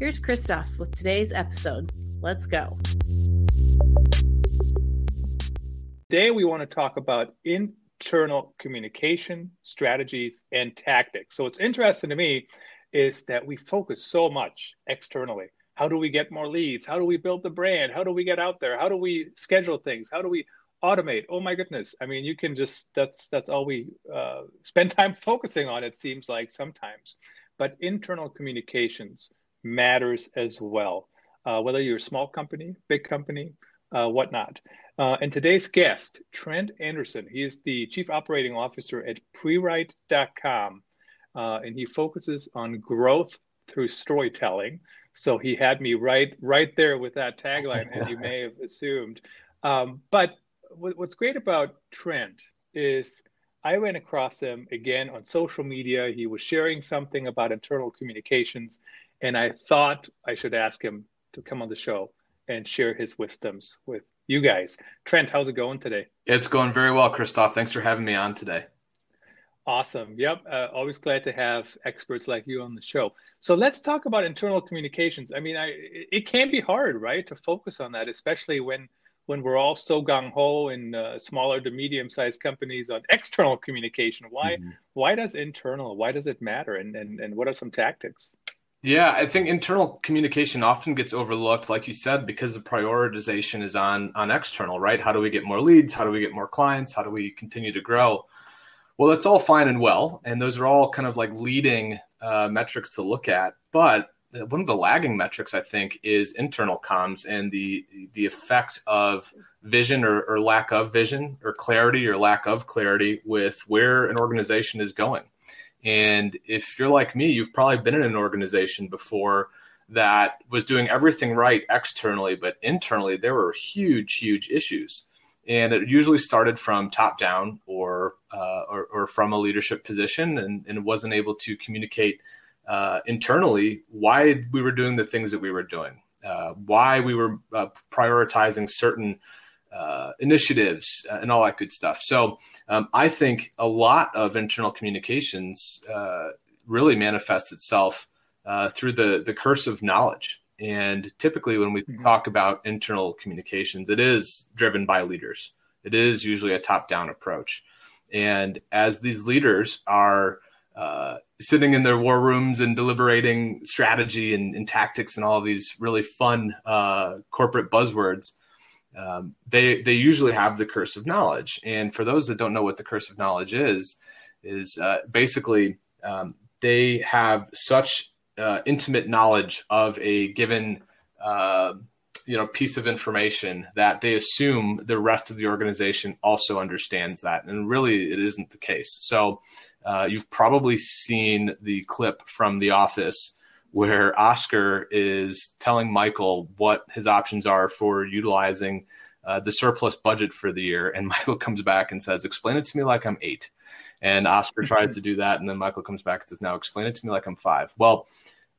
Here's Christoph with today's episode. Let's go. Today, we want to talk about internal communication strategies and tactics. So, what's interesting to me is that we focus so much externally. How do we get more leads? How do we build the brand? How do we get out there? How do we schedule things? How do we automate? Oh my goodness! I mean, you can just that's that's all we uh, spend time focusing on. It seems like sometimes, but internal communications matters as well, uh, whether you're a small company, big company, uh, whatnot. Uh, and today's guest, Trent Anderson, he is the Chief Operating Officer at Prewrite.com, uh, and he focuses on growth through storytelling. So he had me right right there with that tagline, as you may have assumed. Um, but what's great about Trent is I ran across him again on social media. He was sharing something about internal communications, and I thought I should ask him to come on the show and share his wisdoms with you guys. Trent, how's it going today? It's going very well, Christoph. Thanks for having me on today. Awesome. Yep. Uh, always glad to have experts like you on the show. So let's talk about internal communications. I mean, I, it can be hard, right, to focus on that, especially when when we're all so gung ho in uh, smaller to medium sized companies on external communication. Why mm-hmm. why does internal? Why does it matter? And and and what are some tactics? Yeah, I think internal communication often gets overlooked, like you said, because the prioritization is on on external, right? How do we get more leads? How do we get more clients? How do we continue to grow? Well, that's all fine and well, and those are all kind of like leading uh, metrics to look at. But one of the lagging metrics, I think, is internal comms and the the effect of vision or, or lack of vision, or clarity or lack of clarity with where an organization is going. And if you're like me, you've probably been in an organization before that was doing everything right externally, but internally there were huge, huge issues. And it usually started from top down or, uh, or, or, from a leadership position and, and wasn't able to communicate uh, internally why we were doing the things that we were doing, uh, why we were uh, prioritizing certain uh, initiatives uh, and all that good stuff. So um, I think a lot of internal communications uh, really manifests itself uh, through the the curse of knowledge. And typically, when we mm-hmm. talk about internal communications, it is driven by leaders. It is usually a top down approach. And as these leaders are uh, sitting in their war rooms and deliberating strategy and, and tactics and all of these really fun uh, corporate buzzwords, um, they they usually have the curse of knowledge. And for those that don't know what the curse of knowledge is, is uh, basically um, they have such uh, intimate knowledge of a given uh, you know piece of information that they assume the rest of the organization also understands that, and really it isn't the case. So uh, you've probably seen the clip from The Office where Oscar is telling Michael what his options are for utilizing uh, the surplus budget for the year. And Michael comes back and says, Explain it to me like I'm eight. And Oscar tries to do that. And then Michael comes back and says, Now explain it to me like I'm five. Well,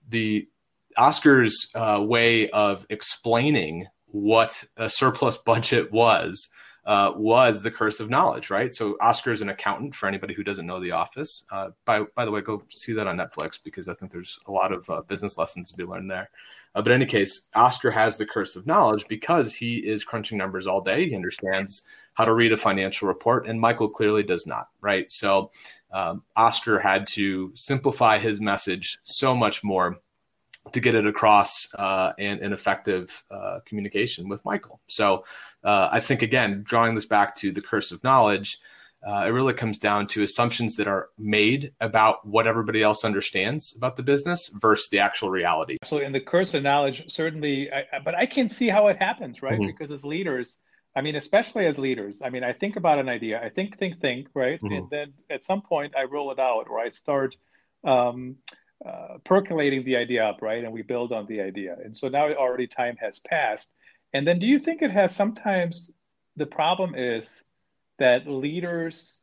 the Oscar's uh, way of explaining what a surplus budget was uh, was the curse of knowledge, right? So Oscar is an accountant for anybody who doesn't know The Office. Uh, by by the way, go see that on Netflix because I think there's a lot of uh, business lessons to be learned there. Uh, but in any case, Oscar has the curse of knowledge because he is crunching numbers all day. He understands how to read a financial report, and Michael clearly does not, right? So um, Oscar had to simplify his message so much more to get it across uh, in, in effective uh, communication with Michael. So uh, I think again, drawing this back to the curse of knowledge, uh, it really comes down to assumptions that are made about what everybody else understands about the business versus the actual reality. So, in the curse of knowledge, certainly, I, but I can see how it happens, right? Mm-hmm. Because as leaders, I mean, especially as leaders, I mean, I think about an idea, I think, think, think, right, mm-hmm. and then at some point I roll it out, or I start um, uh, percolating the idea up, right? And we build on the idea. And so now already time has passed. And then do you think it has sometimes the problem is that leaders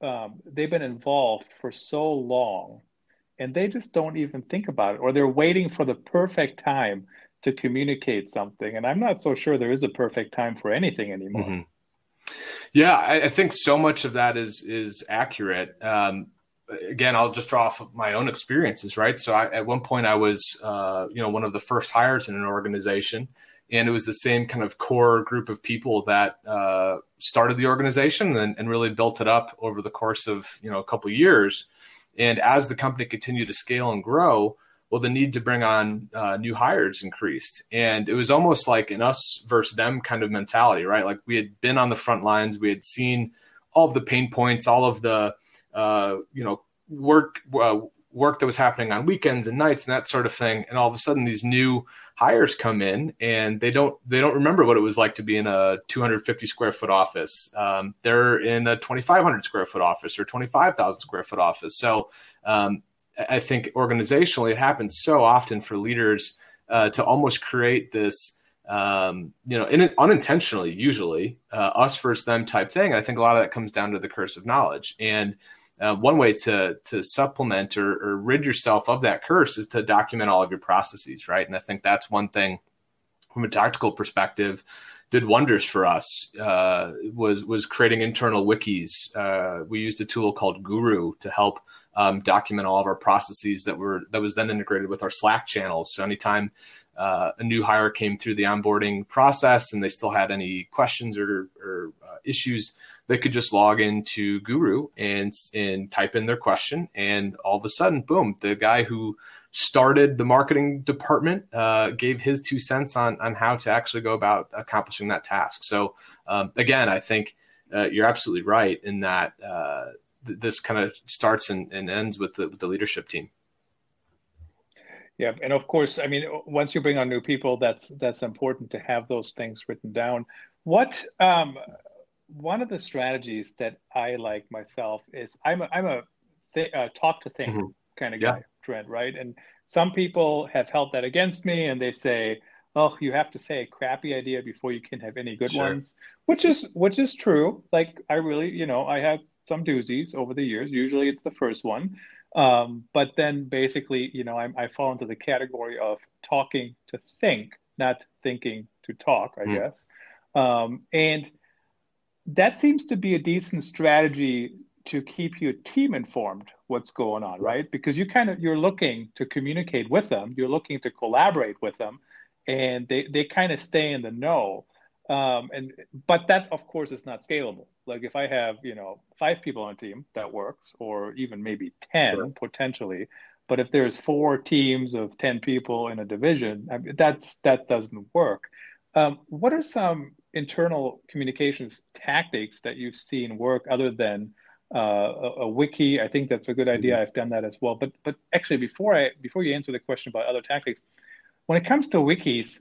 um, they've been involved for so long and they just don't even think about it or they're waiting for the perfect time to communicate something and i'm not so sure there is a perfect time for anything anymore mm-hmm. yeah I, I, think so much of that is is accurate um, again i'll just draw off of my own experiences right? So I, at one point i was uh, you know one of the first hires in an organization and it was the same kind of core group of people that uh, started the organization and, and, really built it up over the course of you know a couple years. And as the company continued to scale and grow well the need to bring on uh, new hires increased. And it was almost like an us versus them kind of mentality right? Like we had been on the front lines. We had seen all of the pain points all of the uh, you know work uh, work that was happening on weekends and nights and that sort of thing and all of a sudden these new hires come in and they don't they don't remember what it was like to be in a 250 square foot office. Um, they're in a 2,500 square foot office or 25,000 square foot office. So um, I think organizationally it happens so often for leaders uh, to almost create this. Um, you know, in, unintentionally, usually uh, us versus them type thing. I think a lot of that comes down to the curse of knowledge. And uh, one way to to supplement or, or, rid yourself of that curse is to document all of your processes, right? And I think that's one thing from a tactical perspective did wonders for us. Uh, was was creating internal wikis. Uh, we used a tool called Guru to help um, document all of our processes that were that was then integrated with our Slack channels. So anytime uh, a new hire came through the onboarding process and they still had any questions or, or uh, issues they could just log into Guru and and type in their question, and all of a sudden, boom, the guy who started the marketing department uh, gave his two cents on on how to actually go about accomplishing that task. So um, again, I think uh, you're absolutely right in that uh, th- this kind of starts and, and ends with the, with the leadership team. Yeah, and of course, I mean, once you bring on new people, that's that's important to have those things written down. What um, one of the strategies that I like myself is I'm a, I'm a th- uh, talk to think mm-hmm. kind of yeah. guy, Trent, right? And some people have held that against me, and they say, "Oh, you have to say a crappy idea before you can have any good sure. ones," which is which is true. Like I really, you know, I have some doozies over the years. Usually, it's the first one, um, but then basically, you know, I, I fall into the category of talking to think, not thinking to talk. I mm. guess, um, and that seems to be a decent strategy to keep your team informed what's going on right? Because you kind of you're looking to communicate with them you're looking to collaborate with them and they, they kind of stay in the know. Um, and but that of course is not scalable. Like if i have you know five people on a team that works or even maybe 10 sure. potentially but if there's four teams of 10 people in a division I mean, that's that doesn't work. Um, what are some internal communications tactics that you've seen work other than uh, a, a, wiki? I think that's a good idea. Mm-hmm. I've done that as well. But but actually, before I before you answer the question about other tactics, when it comes to wikis,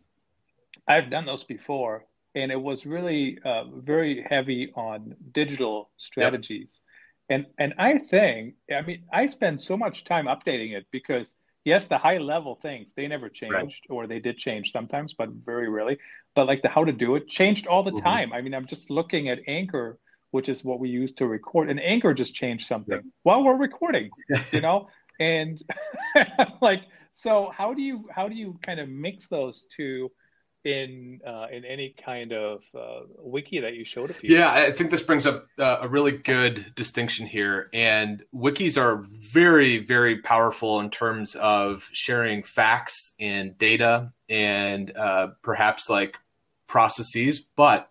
I've done those before, and it was really uh, very heavy on digital strategies. Yep. And and I think I mean I spend so much time updating it because yes, the high level things they never changed, right. or they did change sometimes, but very rarely. But like the how to do it changed all the mm-hmm. time. I mean, I'm just looking at Anchor, which is what we use to record, and Anchor just changed something yeah. while we're recording, you know, and like so. How do you how do you kind of mix those two? In uh, in any kind of uh, wiki that you showed a few. Yeah, I think this brings up uh, a really good distinction here. And wikis are very very powerful in terms of sharing facts and data and uh, perhaps like processes, but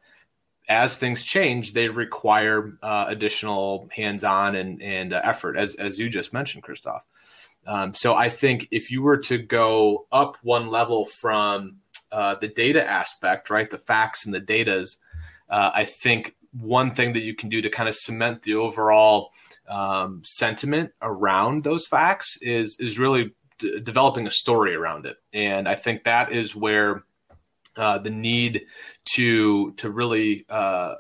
as things change, they require uh, additional hands-on and, and uh, effort, as, as you just mentioned, Christoph. Um, so I think if you were to go up one level from uh, the data aspect, right? The facts and the datas. Uh, I think one thing that you can do to kind of cement the overall um, sentiment around those facts is is really d- developing a story around it, and I think that is where uh, the need to to really uh,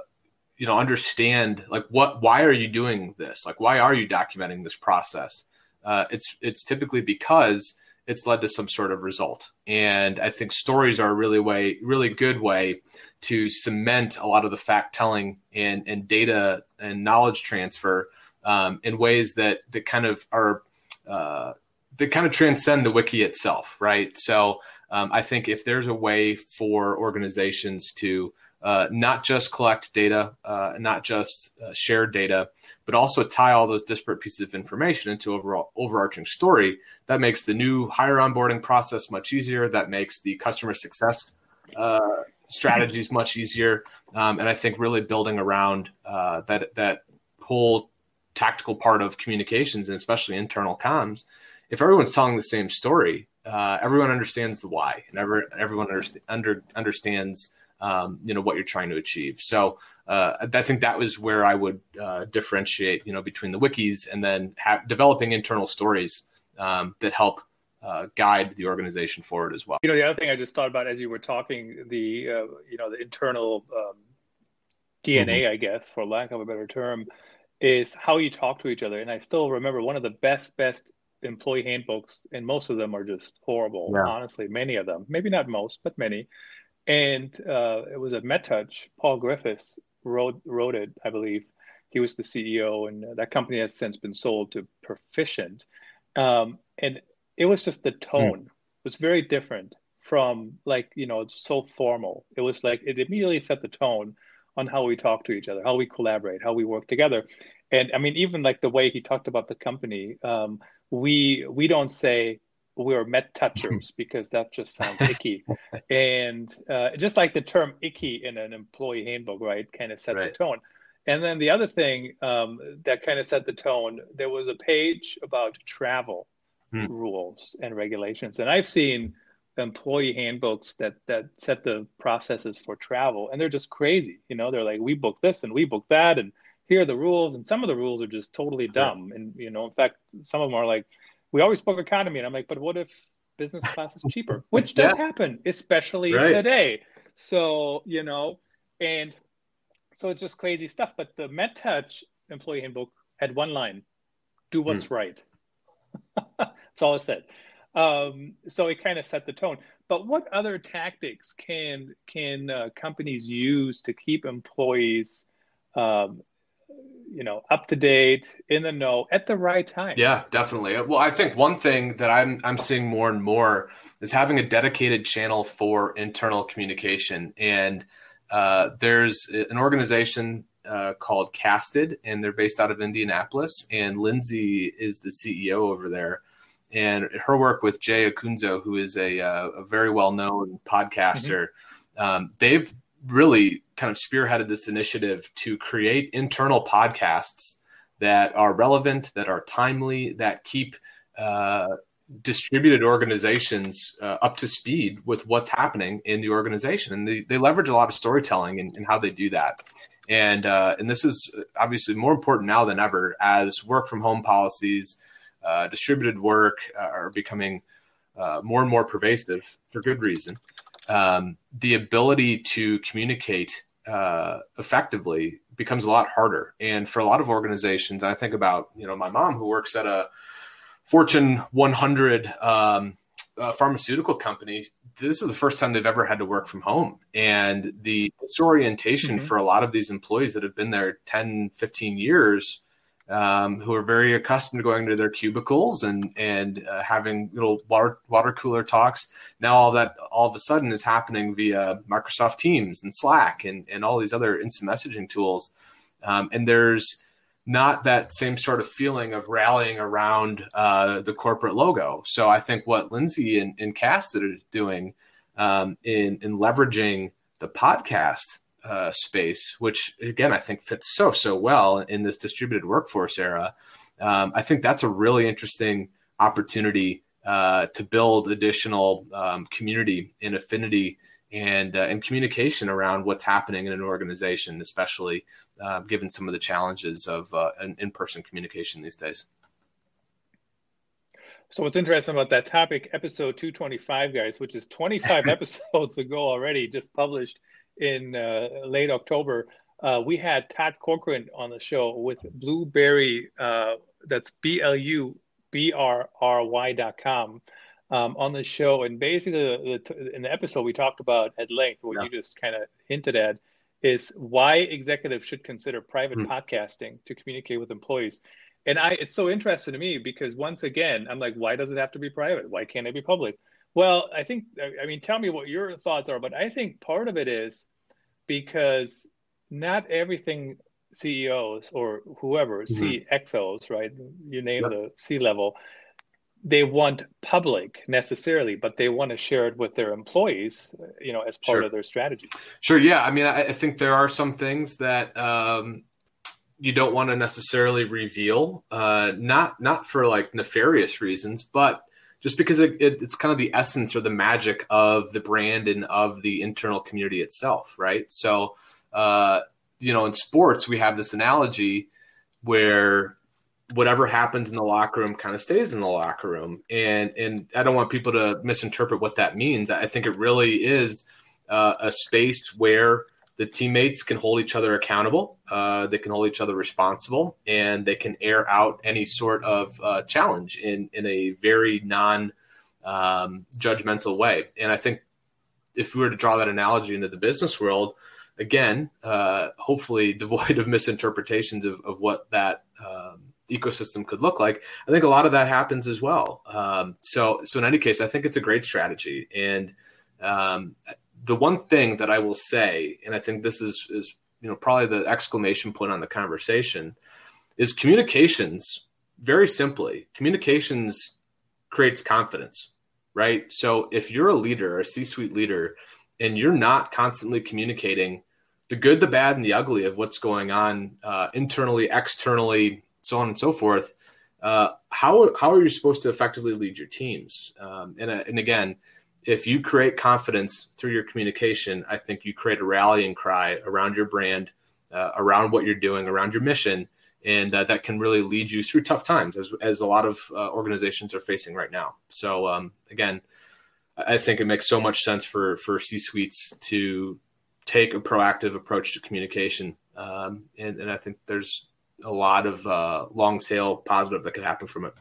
you know understand like what why are you doing this like why are you documenting this process uh, it's it's typically because it's led to some sort of result. And I think stories are a really way, really good way to cement a lot of the fact telling and, and data and knowledge transfer um, in ways that that kind of are uh, that kind of transcend the wiki itself, right? So um, I think if there's a way for organizations to uh, not just collect data, uh, not just uh, share data, but also tie all those disparate pieces of information into overall overarching story. That makes the new hire onboarding process much easier. That makes the customer success uh, strategies much easier. Um, and I think really building around uh, that that whole tactical part of communications and especially internal comms. If everyone's telling the same story, uh, everyone understands the why, and every, everyone underst- under, understands um, you know what you're trying to achieve. So uh, I think that was where I would uh, differentiate, you know, between the wikis and then developing internal stories um, that help uh, guide the organization forward as well. You know, the other thing I just thought about as you were talking, the uh, you know the internal um, DNA, mm-hmm. I guess, for lack of a better term, is how you talk to each other. And I still remember one of the best best employee handbooks, and most of them are just horrible. Yeah. Honestly, many of them, maybe not most, but many and uh, it was a MedTouch. Paul Griffiths wrote wrote it, I believe. He was the CEO, and that company has since been sold to Perficient. Um, and it was just the hmm. tone was very different from like you know it's so formal. It was like it immediately set the tone on how we talk to each other, how we collaborate, how we work together. And I mean, even like the way he talked about the company, um, we we don't say we're met touchers because that just sounds icky. and uh, just like the term icky in an employee handbook, right, kind of set right. the tone. And then the other thing um, that kind of set the tone, there was a page about travel hmm. rules and regulations. And I've seen employee handbooks that that set the processes for travel and they're just crazy you know they're like we book this and we book that and here are the rules and some of the rules are just totally dumb right. and you know in fact some of them are like we always book economy, and I'm like, but what if business class is cheaper? Which does yeah. happen, especially right. today. So you know, and so it's just crazy stuff. But the MedTouch employee handbook had one line: "Do what's hmm. right." That's all it said. Um, so it kind of set the tone. But what other tactics can can uh, companies use to keep employees um, you know up to date in the know at the right time yeah definitely well i think one thing that i'm i'm seeing more and more is having a dedicated channel for internal communication and uh, there's an organization uh, called casted and they're based out of indianapolis and lindsay is the ceo over there and her work with jay acunzo who is a, uh, a very well-known podcaster mm-hmm. um, they've really kind of spearheaded this initiative to create internal podcasts that are relevant, that are timely, that keep uh, distributed organizations uh, up to speed with what's happening in the organization. And they, they leverage a lot of storytelling and, how they do that. And, uh, and this is obviously more important now than ever as work from home policies, uh, distributed work uh, are becoming uh, more and more pervasive for good reason um, the ability to communicate uh, effectively becomes a lot harder. And for a lot of organizations, I think about you know my mom who works at a Fortune 100 um, uh, pharmaceutical company. This is the first time they've ever had to work from home. And the disorientation mm-hmm. for a lot of these employees that have been there 10, 15 years um, who are very accustomed to going to their cubicles and and uh, having little water water cooler talks. Now all that all of a sudden is happening via Microsoft Teams and Slack and and all these other instant messaging tools. Um, and there's not that same sort of feeling of rallying around uh, the corporate logo. So I think what Lindsay and, and Casted are doing um, in in leveraging the podcast uh, space, which again I think fits so so well in this distributed workforce era. Um, I think that's a really interesting opportunity uh, to build additional um, community and affinity and uh, and communication around what's happening in an organization, especially uh, given some of the challenges of uh, in-person communication these days. So what's interesting about that topic, episode 225, guys, which is 25 episodes ago already, just published in uh, late October, uh, we had Todd Cochrane on the show with Blubrry, uh, that's B L U B R R Y dot com. Um, on the show, and basically the, the, in the episode we talked about at length what yeah. you just kind of hinted at is why executives should consider private mm. podcasting to communicate with employees. And I, it's so interesting to me because once again, I'm like, why does it have to be private? Why can't it be public? Well, I think, I mean, tell me what your thoughts are, but I think part of it is because not everything CEOs or whoever, mm-hmm. CXOs, right? You name yep. the C level, they want public necessarily, but they want to share it with their employees, you know, as part sure. of their strategy. Sure. Yeah. I mean, I, I think there are some things that um, you don't want to necessarily reveal, uh, not not for like nefarious reasons, but just because it, it, it's kind of the essence or the magic of the brand and of the internal community itself, right? So, uh, you know, in sports, we have this analogy where whatever happens in the locker room kind of stays in the locker room. And and I don't want people to misinterpret what that means. I think it really is uh, a space where the teammates can hold each other accountable, uh, they can hold each other responsible, and they can air out any sort of uh, challenge in in a very non um, judgmental way. And I think if we were to draw that analogy into the business world, again, uh, hopefully devoid of misinterpretations of, of what that um, ecosystem could look like. I think a lot of that happens as well. Um, so, so in any case, I think it's a great strategy. And um, the one thing that I will say, and I think this is is you know probably the exclamation point on the conversation, is communications. Very simply, communications creates confidence, right? So if you're a leader, a C-suite leader, and you're not constantly communicating the good, the bad, and the ugly of what's going on uh, internally, externally, so on and so forth. Uh, how how are you supposed to effectively lead your teams? Um, and uh, and again, if you create confidence through your communication, I think you create a rallying cry around your brand, uh, around what you're doing, around your mission, and uh, that can really lead you through tough times, as as a lot of uh, organizations are facing right now. So um, again, I think it makes so much sense for for C suites to take a proactive approach to communication, um, and, and I think there's a lot of uh, long tail positive that could happen from it.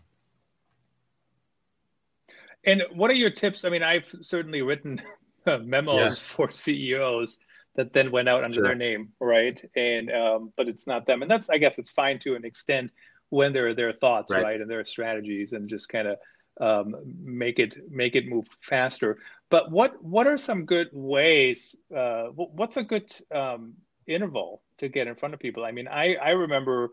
And what are your tips? I mean, I've certainly written memos yeah. for CEOs that then went out under sure. their name, right? And um, but it's not them, and that's I guess it's fine to an extent when they're their thoughts, right, right and their strategies, and just kind of um, make it make it move faster. But what what are some good ways? Uh, what's a good um, interval to get in front of people. I mean, I I remember,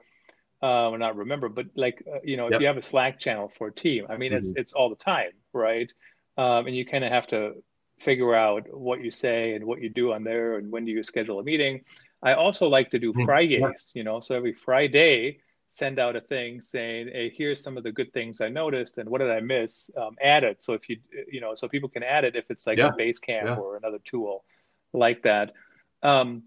uh, well, not remember, but like uh, you know, yep. if you have a Slack channel for a team, I mean, mm-hmm. it's it's all the time, right? Um, and you kind of have to figure out what you say and what you do on there, and when do you schedule a meeting. I also like to do mm-hmm. Fridays, you know, so every Friday send out a thing saying, "Hey, here's some of the good things I noticed, and what did I miss? Um, add it." So if you, you know, so people can add it if it's like yeah. a Basecamp yeah. or another tool like that. Um,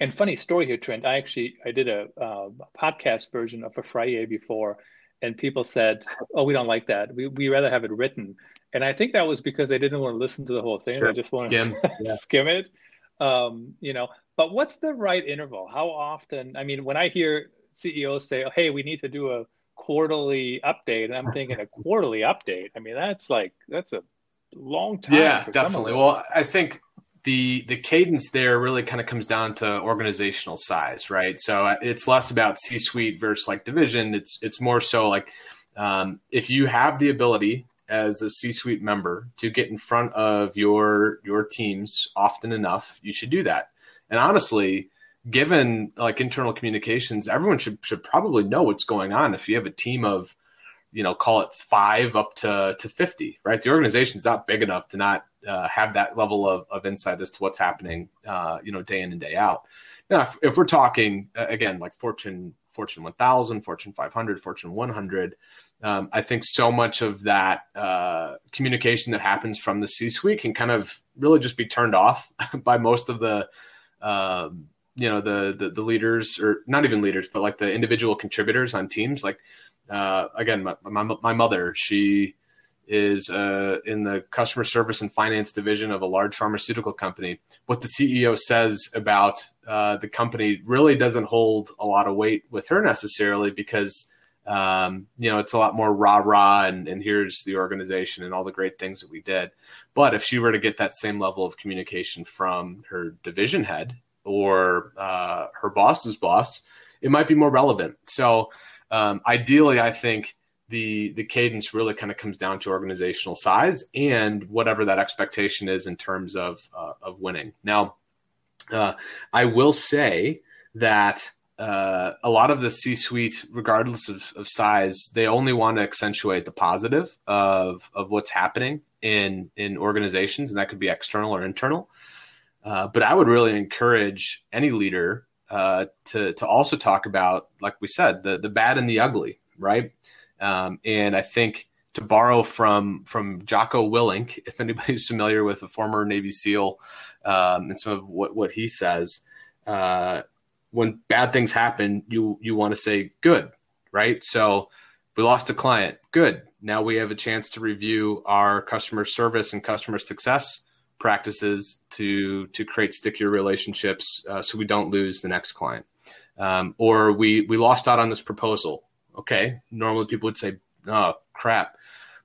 and funny story here, Trent. I actually I did a, uh, podcast version of a Friday before, and people said, "Oh, we don't like that. We we rather have it written." And I think that was because they didn't want to listen to the whole thing. Sure. They just wanted skim. to yeah. skim it. Um, you know, but what's the right interval? How often? I mean, when I hear CEOs say, oh, "Hey, we need to do a quarterly update," and I'm thinking a quarterly update. I mean, that's like that's a long time. Yeah, definitely. Well, I think the the cadence there really kind of comes down to organizational size, right? So uh, it's less about C suite versus like division. It's it's more so like um, if you have the ability as a C suite member to get in front of your your teams often enough, you should do that. And honestly, given like internal communications, everyone should should probably know what's going on. If you have a team of you know, call it five up to, to 50, right? The organization is not big enough to not uh, have that level of, of insight as to what's happening, uh, you know, day in and day out. Now, if, if we're talking uh, again, like Fortune, Fortune 1000, Fortune 500, Fortune 100, um, I think so much of that uh, communication that happens from the C-suite can kind of really just be turned off by most of the, um, you know, the, the, the leaders or not even leaders, but like the individual contributors on teams. Like, uh, again, my, my, my mother, she is uh, in the customer service and finance division of a large pharmaceutical company. What the CEO says about uh, the company really doesn't hold a lot of weight with her necessarily because Um, you know, it's a lot more rah rah and, and here's the organization and all the great things that we did. But if she were to get that same level of communication from her division head or uh, her boss's boss, it might be more relevant. So um, ideally, I think the the cadence really kind of comes down to organizational size and whatever that expectation is in terms of uh, of winning. Now, uh, I will say that uh, a lot of the C-suite, regardless of, of, size, they only want to accentuate the positive of of what's happening in in organizations, and that could be external or internal. Uh, but I would really encourage any leader uh, to to also talk about, like we said, the the bad and the ugly, right? Um, and I think to borrow from from Jocko Willink, if anybody's familiar with a former Navy SEAL um, and some of what what he says, uh, when bad things happen, you you want to say good, right? So we lost a client, good. Now we have a chance to review our customer service and customer success practices to to create stickier relationships, uh, so we don't lose the next client. Um, or we we lost out on this proposal. Okay, normally people would say, "Oh crap,"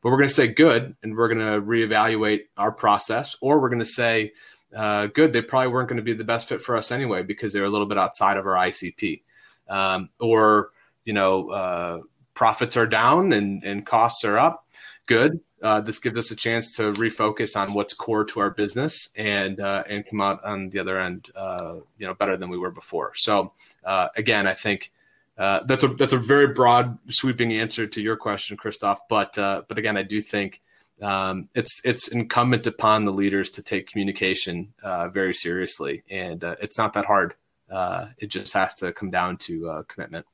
but we're going to say good, and we're going to reevaluate our process, or we're going to say uh, good. They probably weren't going to be the best fit for us anyway because they're a little bit outside of our ICP. Um, or, you know, uh, profits are down and, and costs are up. Good. Uh, this gives us a chance to refocus on what's core to our business and uh, and come out on the other end, uh, you know, better than we were before. So uh, again, I think that's a that's a very broad, sweeping answer to your question, Christoph. But but again, I do think um, it's it's incumbent upon the leaders to take communication uh, very seriously, and uh, it's not that hard. Uh, it just has to come down to uh, commitment.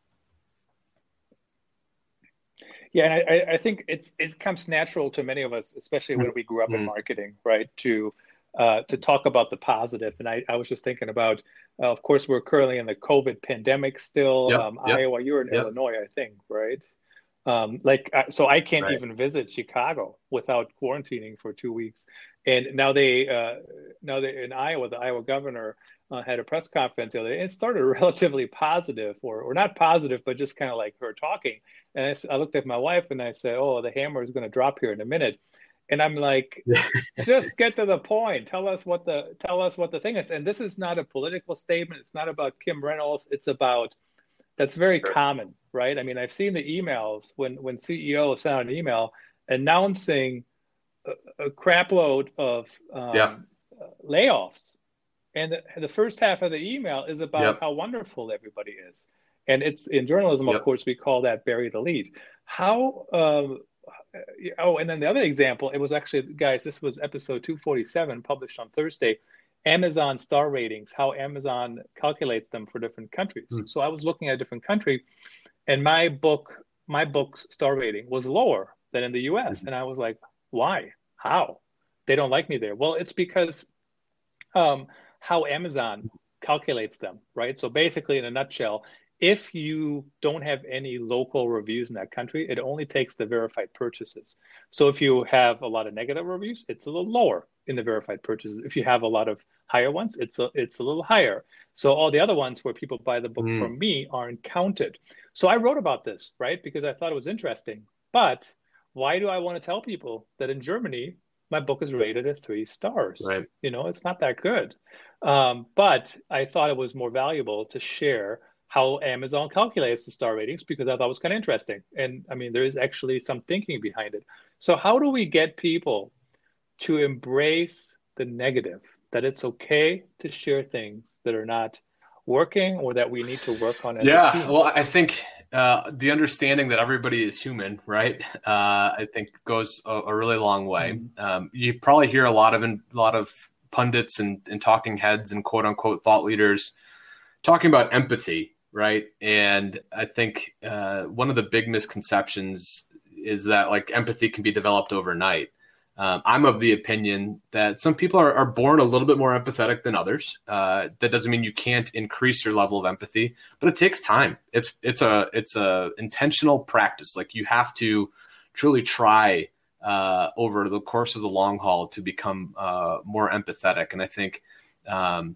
Yeah, and I, I, think it's it comes natural to many of us, especially when we grew up mm-hmm. in marketing, right? To uh, to talk about the positive. And I, I was just thinking about, uh, of course, we're currently in the COVID pandemic still. Yep, um, yep, Iowa, you're in yep. Illinois, I think, right? Um, like so, I can't right. even visit Chicago without quarantining for two weeks. And now they, uh, now they in Iowa, the Iowa governor uh, had a press conference the other day. It started relatively positive, or or not positive, but just kind of like her talking. And I, I looked at my wife and I said, "Oh, the hammer is going to drop here in a minute." And I'm like, just get to the point. Tell us what the tell us what the thing is. And this is not a political statement. It's not about Kim Reynolds. It's about that's very common, right? I mean, I've seen the emails when when CEOs send an email announcing a, a crapload of um, yeah. layoffs, and the, the, first half of the email is about yep. how wonderful everybody is, and it's in journalism, yep. of course, we call that bury the lead. How? Um, oh, and then the other example, it was actually, guys, this was episode 247, published on Thursday. Amazon star ratings, how Amazon calculates them for different countries. Mm. So I was looking at a different country, and my book, my book's star rating was lower than in the U.S. Mm. And I was like, why? How? They don't like me there. Well, it's because um, how Amazon calculates them, right? So basically, in a nutshell, if you don't have any local reviews in that country, it only takes the verified purchases. So if you have a lot of negative reviews, it's a little lower in the verified purchases. If you have a lot of higher ones, it's a, it's a little higher. So all the other ones where people buy the book mm. from me aren't counted. So I wrote about this, right? Because I thought it was interesting. But why do I want to tell people that in Germany, my book is rated at three stars? Right. You know, it's not that good. Um, but I thought it was more valuable to share how Amazon calculates the star ratings because I thought it was kind of interesting. And I mean, there is actually some thinking behind it. So, how do we get people to embrace the negative, that it's okay to share things that are not working or that we need to work on? It? Yeah, well, I think uh, the understanding that everybody is human, right? Uh, I think goes a, a really long way. Mm-hmm. Um, you probably hear a lot of a lot of pundits and, and talking heads and quote unquote thought leaders talking about empathy right? And I think uh, one of the big misconceptions is that like empathy can be developed overnight. Um, I'm of the opinion that some people are, are, born a little bit more empathetic than others. Uh, that doesn't mean you can't increase your level of empathy, but it takes time. It's it's a it's a intentional practice. Like you have to truly try uh, over the course of the long haul to become uh, more empathetic. And I think um,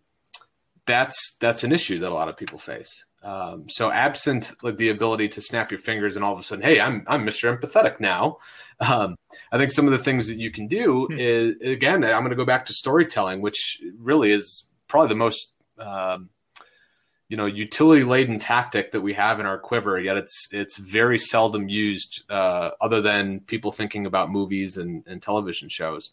that's that's an issue that a lot of people face. Um, so absent like the ability to snap your fingers and all of a sudden, hey, I'm I'm Mr. Empathetic now. Um, I think some of the things that you can do hmm. is again, I'm going to go back to storytelling, which really is probably the most um, you know utility laden tactic that we have in our quiver. Yet it's it's very seldom used, uh, other than people thinking about movies and, and television shows.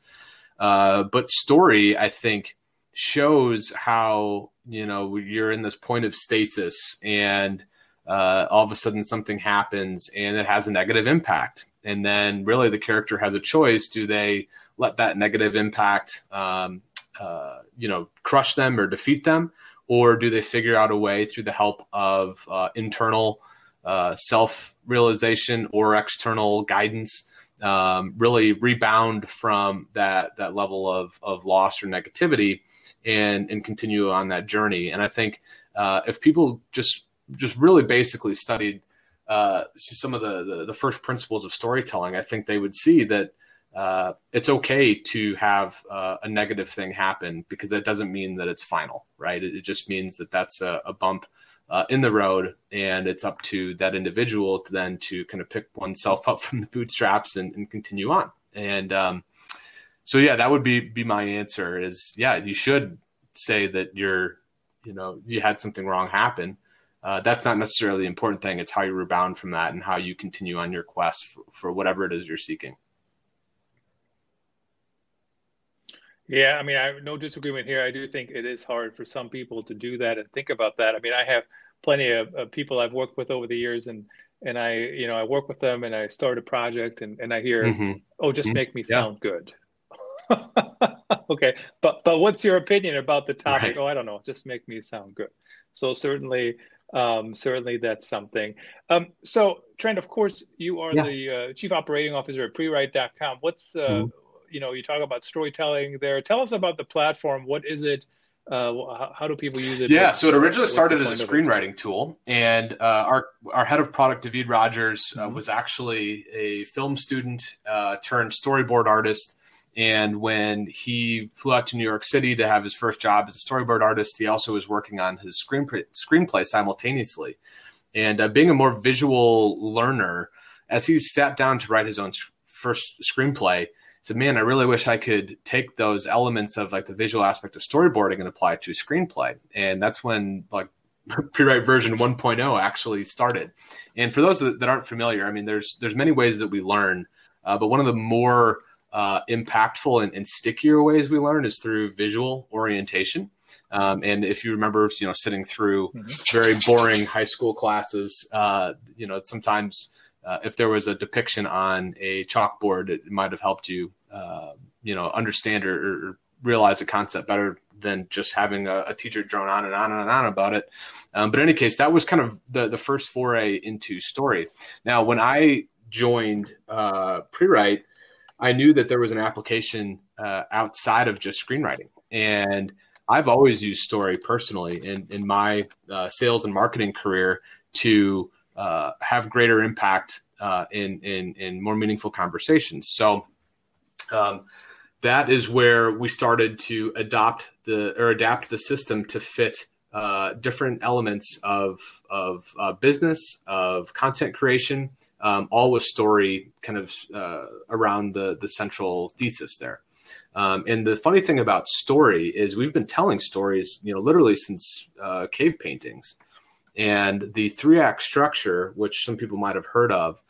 Uh, but story, I think, shows how you know you're in this point of stasis and uh, all of a sudden something happens and it has a negative impact. And then really the character has a choice. Do they let that negative impact um, uh, you know crush them or defeat them? Or do they figure out a way through the help of uh, internal uh, self realization or external guidance um, really rebound from that that level of of loss or negativity and and continue on that journey. And I think uh, if people just just really basically studied uh, some of the, the, the first principles of storytelling, I think they would see that uh, it's okay to have uh, a negative thing happen because that doesn't mean that it's final, right? It, it just means that that's a, a bump uh, in the road, and it's up to that individual to then to kind of pick oneself up from the bootstraps and, and continue on. And um, so yeah, that would be be my answer. Is yeah, you should say that you're, you know, you had something wrong happen. Uh, that's not necessarily the important thing. It's how you rebound from that and how you continue on your quest for, for whatever it is you're seeking. Yeah, I mean, I have no disagreement here. I do think it is hard for some people to do that and think about that. I mean, I have plenty of, of people I've worked with over the years, and and I, you know, I work with them, and I start a project, and and I hear, mm-hmm. oh, just mm-hmm. make me sound good. okay, but but what's your opinion about the topic? Right. Oh, I don't know. Just make me sound good. So certainly, um, certainly that's something. Um, so Trent, of course, you are yeah. the uh, chief operating officer at PreWrite.com. What's uh, mm-hmm. you know you talk about storytelling there. Tell us about the platform. What is it? Uh, how, do people use it? Yeah, so it originally started as a screenwriting tool, and uh, our our head of product, David Rogers, uh, mm-hmm. was actually a film student uh, turned storyboard artist and when he flew out to New York City to have his first job as a storyboard artist, he also was working on his screenplay, screenplay simultaneously. And uh, being a more visual learner, as he sat down to write his own first screenplay, said, "Man, I really wish I could take those elements of like the visual aspect of storyboarding and apply it to screenplay." And that's when like PreWrite version 1.0 actually started. And for those that, that, aren't familiar, I mean, there's there's many ways that we learn, uh, but one of the more uh, impactful and, and, stickier ways we learn is through visual orientation. Um, and if you remember, you know, sitting through mm-hmm. very boring high school classes, uh, you know, sometimes uh, if there was a depiction on a chalkboard, it might have helped you, uh, you know, understand or, or, realize a concept better than just having a, a, teacher drone on and on and on about it. Um, but in any case, that was kind of the, the first foray into story. Now, when I joined uh, PreWrite, I knew that there was an application uh, outside of just screenwriting. And I've always used story personally in, in my uh, sales and marketing career to uh, have greater impact uh, in, in, in more meaningful conversations. So um, that is where we started to adopt the or adapt the system to fit uh, different elements of of uh, business, of content creation, um, all with story kind of uh, around the the central thesis there. Um, and the funny thing about story is we've been telling stories, you know, literally since uh, cave paintings. And the three act structure, which some people might have heard of,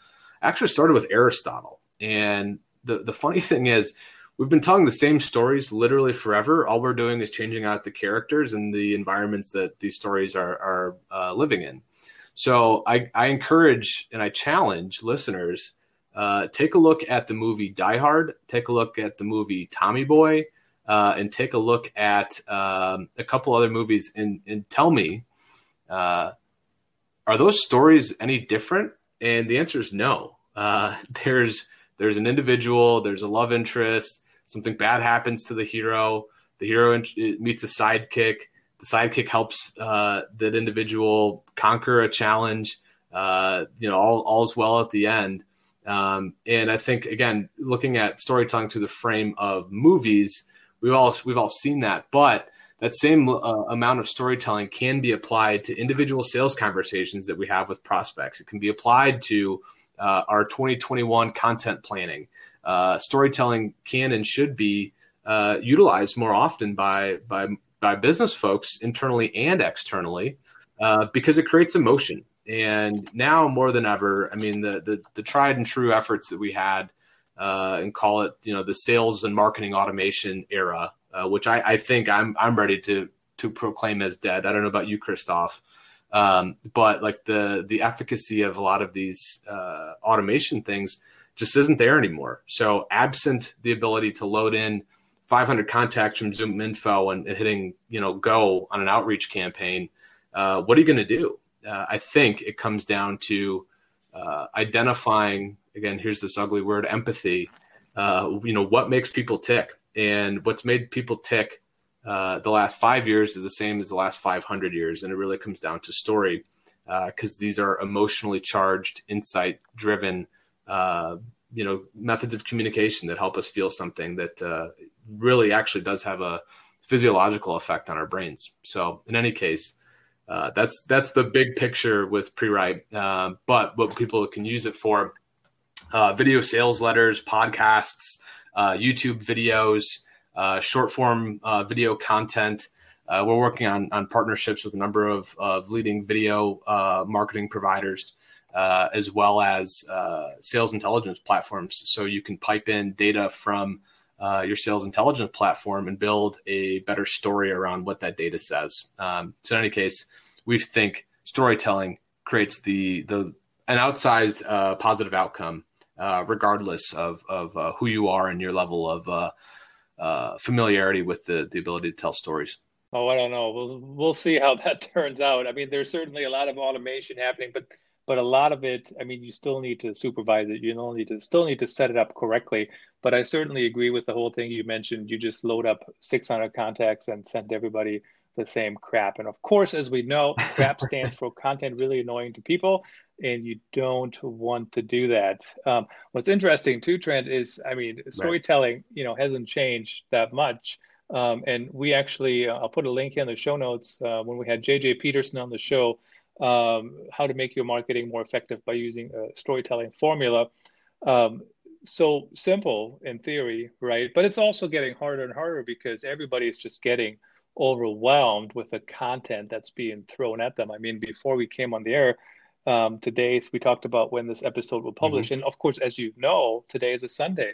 actually started with Aristotle. And the the funny thing is, we've been telling the same stories literally forever. All we're doing is changing out the characters and the environments that these stories are are uh, living in. So I, I encourage and I challenge listeners uh, take a look at the movie Die Hard, take a look at the movie Tommy Boy, uh, and take a look at um, a couple other movies and, and tell me uh, are those stories any different? And the answer is no. Uh, there's there's an individual, there's a love interest, something bad happens to the hero, the hero meets a sidekick the sidekick helps uh, that individual conquer a challenge. Uh, you know, all all's well at the end. Um, and I think again, looking at storytelling through the frame of movies, we've all we've all seen that. But that same uh, amount of storytelling can be applied to individual sales conversations that we have with prospects. It can be applied to uh, our 2021 content planning. Uh, storytelling can and should be uh, utilized more often by by by business folks internally and externally uh, because it creates emotion. And now more than ever, I mean the the, the tried and true efforts that we had uh, and call it you know the sales and marketing automation era, uh, which I, I think I'm I'm ready to to proclaim as dead. I don't know about you, Christoph. Um, but like the the efficacy of a lot of these uh, automation things just isn't there anymore. So absent the ability to load in 500 contacts from ZoomInfo and, and hitting you know go on an outreach campaign, uh, what are you going to do? Uh, I think it comes down to uh, identifying again. Here's this ugly word: empathy. Uh, you know what makes people tick, and what's made people tick uh, the last five years is the same as the last 500 years, and it really comes down to story because uh, these are emotionally charged, insight-driven, you know, methods of communication that help us feel something that really actually does have a physiological effect on our brains. So in any case, uh, that's that's the big picture with pre-write. Uh, but what people can use it for: uh, video sales letters, podcasts, uh, YouTube videos, uh, short form uh, video content. we're working on on partnerships with a number of, of leading video marketing providers. as well as sales intelligence platforms, so you can pipe in data from uh, your sales intelligence platform and build a better story around what that data says. Um, so in any case, we think storytelling creates the the an outsized uh, positive outcome, uh, regardless of of uh, who you are and your level of uh, uh, familiarity with the the ability to tell stories. Oh, I don't know. We'll we'll see how that turns out. I mean, there's certainly a lot of automation happening, but but a lot of it, I mean, you still need to supervise it. You still need to still need to set it up correctly. But I certainly agree with the whole thing you mentioned. You just load up 600 contacts and send everybody the same crap. And of course, as we know, crap stands for content really annoying to people, and you don't want to do that. Um, what's interesting too, Trent, is I mean, storytelling, right. you know, hasn't changed that much. Um, and we actually, uh, I'll put a link in the show notes uh, when we had JJ Peterson on the show um, how to make your marketing more effective by using a storytelling formula. Um, so simple in theory, right? But it's also getting harder and harder because everybody is just getting overwhelmed with the content that's being thrown at them. I mean, before we came on the air, um, today we talked about when this episode will publish, mm-hmm. and of course, as you know, today is a Sunday.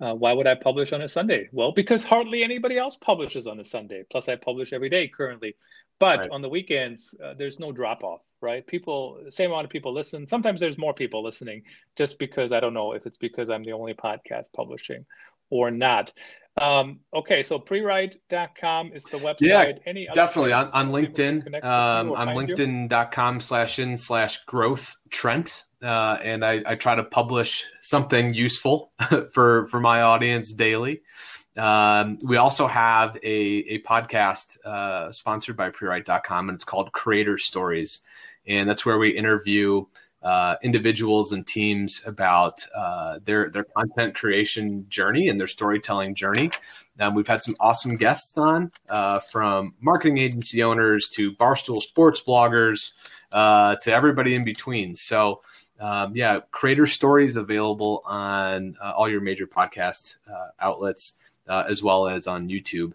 Uh, why would I publish on a Sunday? Well, because hardly anybody else publishes on a Sunday. Plus, I publish every day currently. But right. on the weekends, uh, there's no drop off, right? People, same amount of people listen. Sometimes there's more people listening just because I don't know if it's because I'm the only podcast publishing or not. Um, okay, so prewrite.com is the website. Yeah, Any definitely on, on LinkedIn. Um, on LinkedIn.com slash in slash growth Trent. Uh, and I, I try to publish something useful for, for my audience daily. Um, we also have a, a podcast uh, sponsored by prewrite.com, and it's called Creator Stories. And that's where we interview uh, individuals and teams about uh, their, their content creation journey and their storytelling journey. Um, we've had some awesome guests on uh, from marketing agency owners to Barstool sports bloggers uh, to everybody in between. So, um, yeah, Creator Stories available on uh, all your major podcast outlets uh, as well as on YouTube.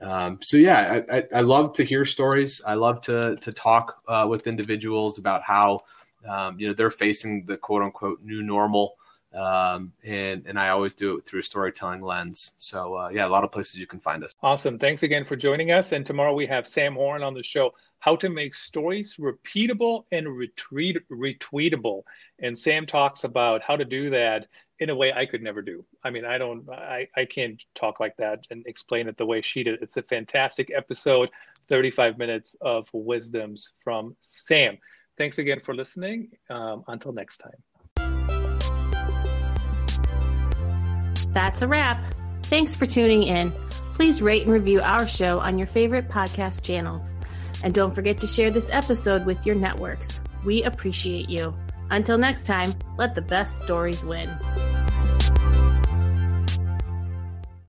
Um, so yeah, I, I, I, love to hear stories. I love to to talk uh, with individuals about how um, you know they're facing the quote unquote new normal, um, and and I always do it through a storytelling lens. So uh, yeah, a lot of places you can find us. Awesome. Thanks again for joining us. And tomorrow we have Sam Horn on the show. How to make stories repeatable and retweet, retweetable. And Sam talks about how to do that in a way I could never do. I mean, I don't, I, I can't talk like that and explain it the way she did. It's a fantastic episode, 35 minutes of wisdoms from Sam. Thanks again for listening. Um, until next time. That's a wrap. Thanks for tuning in. Please rate and review our show on your favorite podcast channels. And don't forget to share this episode with your networks. We appreciate you. Until next time, let the best stories win.